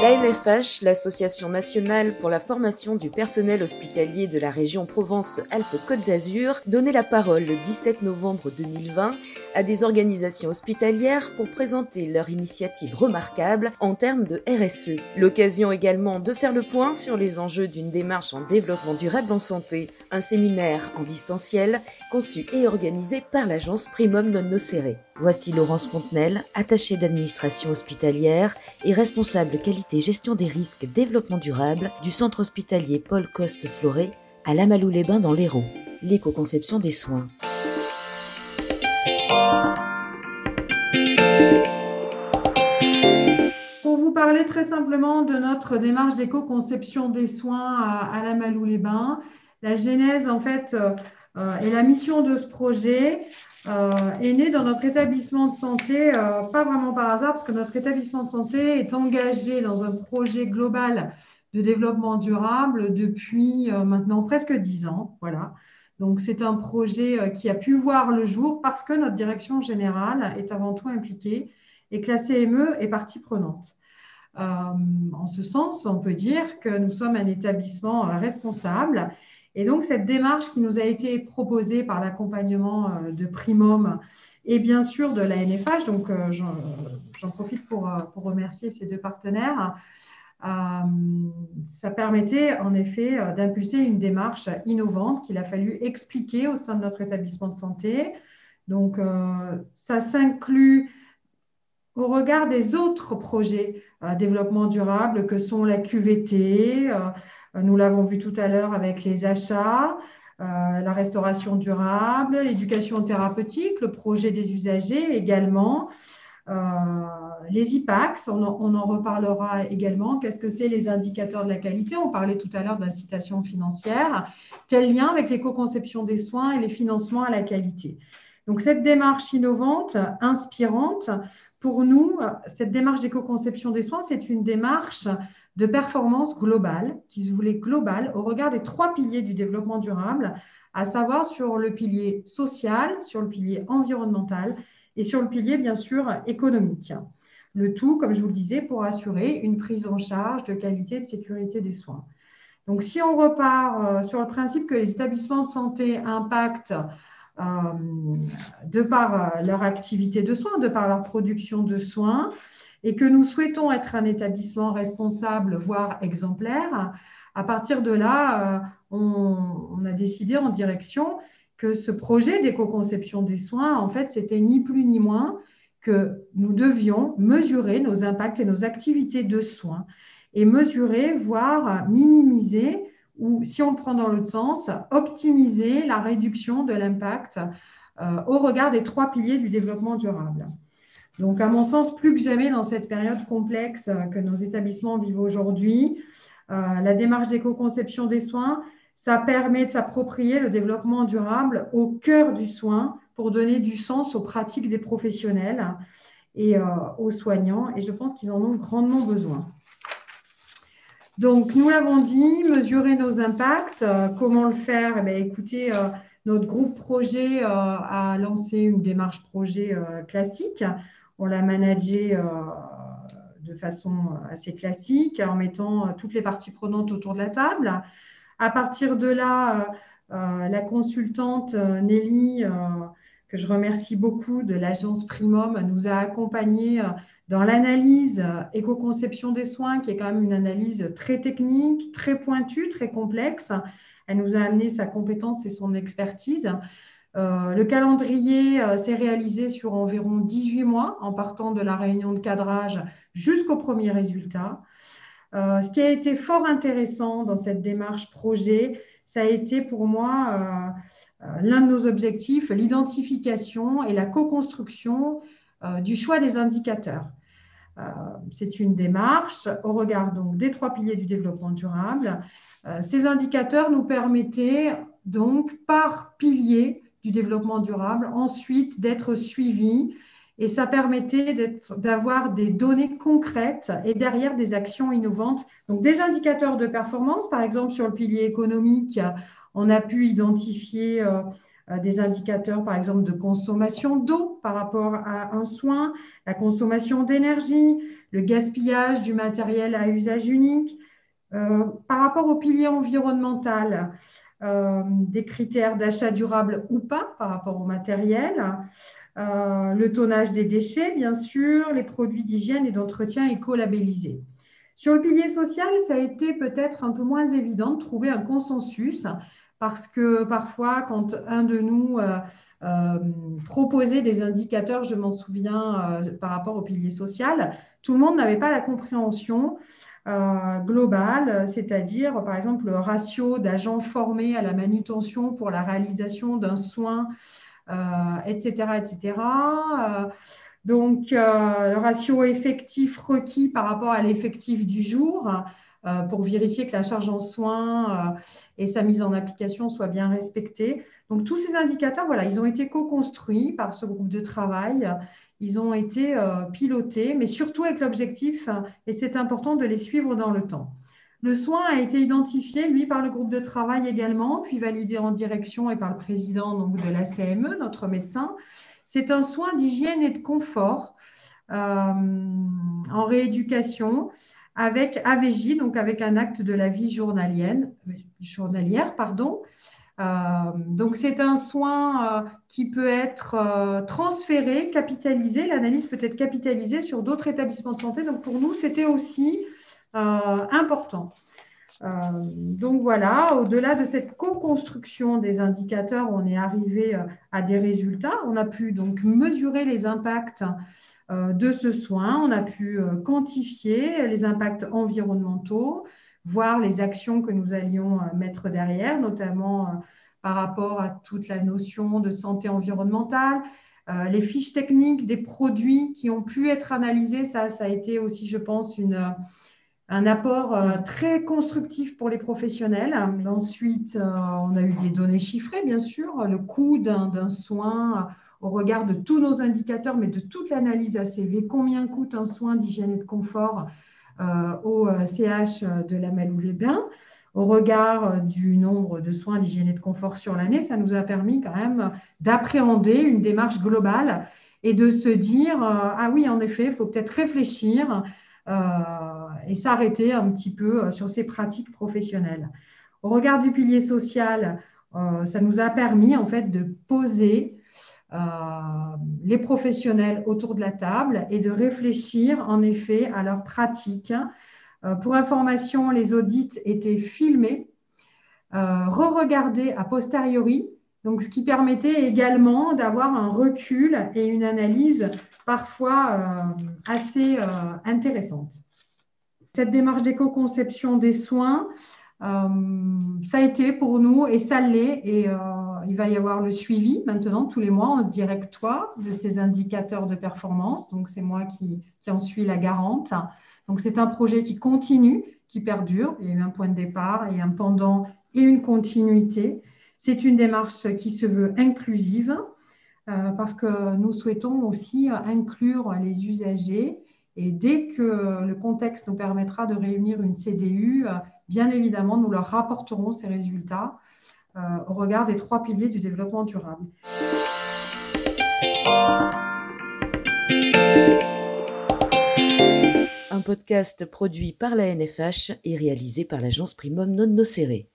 La NFH, l'Association nationale pour la formation du personnel hospitalier de la région Provence-Alpes-Côte d'Azur, donnait la parole le 17 novembre 2020 à des organisations hospitalières pour présenter leur initiative remarquable en termes de RSE. L'occasion également de faire le point sur les enjeux d'une démarche en développement durable en santé. Un séminaire en distanciel conçu et organisé par l'agence Primum Non Nocere. Voici Laurence Fontenelle, attachée d'administration hospitalière et responsable qualité gestion des risques développement durable du centre hospitalier Paul Coste Floré à Lamalou-les-Bains dans l'Hérault. L'éco-conception des soins. Pour vous parler très simplement de notre démarche d'éco-conception des soins à, Lamalou-les-Bains, la genèse en fait euh, et la mission de ce projet euh, est née dans notre établissement de santé, euh, pas vraiment par hasard, parce que notre établissement de santé est engagé dans un projet global de développement durable depuis maintenant presque dix ans. Voilà. Donc, c'est un projet qui a pu voir le jour parce que notre direction générale est avant tout impliquée et que la CME est partie prenante. en ce sens, on peut dire que nous sommes un établissement responsable et donc, cette démarche qui nous a été proposée par l'accompagnement euh, de Primum et bien sûr de la NFH, donc euh, j'en profite pour, euh, remercier ces deux partenaires, ça permettait en effet d'impulser une démarche innovante qu'il a fallu expliquer au sein de notre établissement de santé. Donc, ça s'inclut au regard des autres projets développement durable que sont la QVT, euh, nous l'avons vu tout à l'heure avec les achats, euh, la restauration durable, l'éducation thérapeutique, le projet des usagers également. Euh, les IPAX, on en, reparlera également. Qu'est-ce que c'est les indicateurs de la qualité? On parlait tout à l'heure d'incitation financière. Quel lien avec l'éco-conception des soins et les financements à la qualité? Donc, cette démarche innovante, inspirante, pour nous, cette démarche d'éco-conception des soins, c'est une démarche de performance globale, qui se voulait globale au regard des trois piliers du développement durable, à savoir sur le pilier social, sur le pilier environnemental et sur le pilier, bien sûr, économique. Le tout, comme je vous le disais, pour assurer une prise en charge de qualité et de sécurité des soins. Donc, si on repart euh, sur le principe que les établissements de santé impactent euh, de par euh, leur activité de soins, de par leur production de soins, et que nous souhaitons être un établissement responsable, voire exemplaire, à partir de là, euh, on, a décidé en direction que ce projet d'éco-conception des soins, en fait, c'était ni plus ni moins que nous devions mesurer nos impacts et nos activités de soins et mesurer, voire minimiser, ou si on le prend dans l'autre sens, optimiser la réduction de l'impact euh, au regard des trois piliers du développement durable. Donc, à mon sens, plus que jamais dans cette période complexe euh, que nos établissements vivent aujourd'hui, euh, la démarche d'éco-conception des soins, ça permet de s'approprier le développement durable au cœur du soin pour donner du sens aux pratiques des professionnels et euh, aux soignants. Et je pense qu'ils en ont grandement besoin. Donc, nous l'avons dit, mesurer nos impacts. comment le faire? Eh Écoutez, notre groupe projet a lancé une démarche projet classique on l'a managé euh, de façon assez classique en mettant toutes les parties prenantes autour de la table. À partir de là, euh, la consultante euh, Nelly, que je remercie beaucoup de l'agence Primum, nous a accompagnés dans l'analyse éco-conception des soins, qui est quand même une analyse très technique, très pointue, très complexe. Elle nous a amené sa compétence et son expertise. Euh, le calendrier euh, s'est réalisé sur environ 18 mois en partant de la réunion de cadrage jusqu'au premier résultat. Euh, ce qui a été fort intéressant dans cette démarche projet, ça a été pour moi l'un de nos objectifs, l'identification et la co-construction du choix des indicateurs. C'est une démarche au regard donc des trois piliers du développement durable. Ces indicateurs nous permettaient donc par pilier du développement durable, ensuite d'être suivi. Et ça permettait d'avoir des données concrètes et derrière des actions innovantes. Donc des indicateurs de performance, par exemple sur le pilier économique, on a pu identifier euh, des indicateurs, par exemple, de consommation d'eau par rapport à un soin, la consommation d'énergie, le gaspillage du matériel à usage unique. par rapport au pilier environnemental, des critères d'achat durable ou pas par rapport au matériel, le tonnage des déchets, bien sûr, les produits d'hygiène et d'entretien éco-labellisés. Sur le pilier social, ça a été peut-être un peu moins évident de trouver un consensus parce que parfois, quand un de nous euh, euh, proposait des indicateurs, je m'en souviens, euh, par rapport au pilier social, tout le monde n'avait pas la compréhension globale, c'est-à-dire, par exemple, le ratio d'agents formés à la manutention pour la réalisation d'un soin, etc., etc. Donc, le ratio effectif requis par rapport à l'effectif du jour pour vérifier que la charge en soins euh, et sa mise en application soient bien respectées. Donc, tous ces indicateurs, voilà, ils ont été co-construits par ce groupe de travail. Ils ont été pilotés, mais surtout avec l'objectif, et c'est important de les suivre dans le temps. Le soin a été identifié, lui, par le groupe de travail également, puis validé en direction et par le président donc, de la CME, notre médecin. C'est un soin d'hygiène et de confort euh, en rééducation avec AVJ, donc avec un acte de la vie journalière. pardon. Euh, donc c'est un soin euh, qui peut être transféré, capitalisé. L'analyse peut être capitalisée sur d'autres établissements de santé. Donc pour nous, c'était aussi important. Euh, donc voilà, au-delà de cette co-construction des indicateurs, on est arrivé euh, à des résultats. On a pu donc mesurer les impacts euh, de ce soin, on a pu quantifier les impacts environnementaux, voir les actions que nous allions mettre derrière, notamment par rapport à toute la notion de santé environnementale, les fiches techniques des produits qui ont pu être analysés. Ça, ça a été aussi, je pense, une un apport euh, très constructif pour les professionnels. Ensuite, euh, on a eu des données chiffrées, bien sûr, le coût d'un soin au regard de tous nos indicateurs, mais de toute l'analyse ACV, combien coûte un soin d'hygiène et de confort euh, au CH de la ou les bains au regard du nombre de soins d'hygiène et de confort sur l'année, ça nous a permis quand même d'appréhender une démarche globale et de se dire, ah oui, en effet, il faut peut-être réfléchir et s'arrêter un petit peu euh, sur ces pratiques professionnelles. Au regard du pilier social, euh, ça nous a permis en fait de poser euh, les professionnels autour de la table et de réfléchir en effet à leurs pratiques. pour information, les audits étaient filmés, re-regardés a posteriori, donc ce qui permettait également d'avoir un recul et une analyse parfois assez intéressante cette démarche d'éco-conception des soins, euh, ça a été pour nous et ça l'est. Et euh, il va y avoir le suivi maintenant tous les mois en directoire de ces indicateurs de performance. Donc, c'est moi qui, en suis la garante. Donc, c'est un projet qui continue, qui perdure. Il y a eu un point de départ et un pendant et une continuité. C'est une démarche qui se veut inclusive euh, parce que nous souhaitons aussi inclure les usagers et dès que le contexte nous permettra de réunir une CDU, euh, bien évidemment, nous leur rapporterons ces résultats euh, au regard des trois piliers du développement durable. Un podcast produit par la NFH et réalisé par l'agence Primum Non Nocere.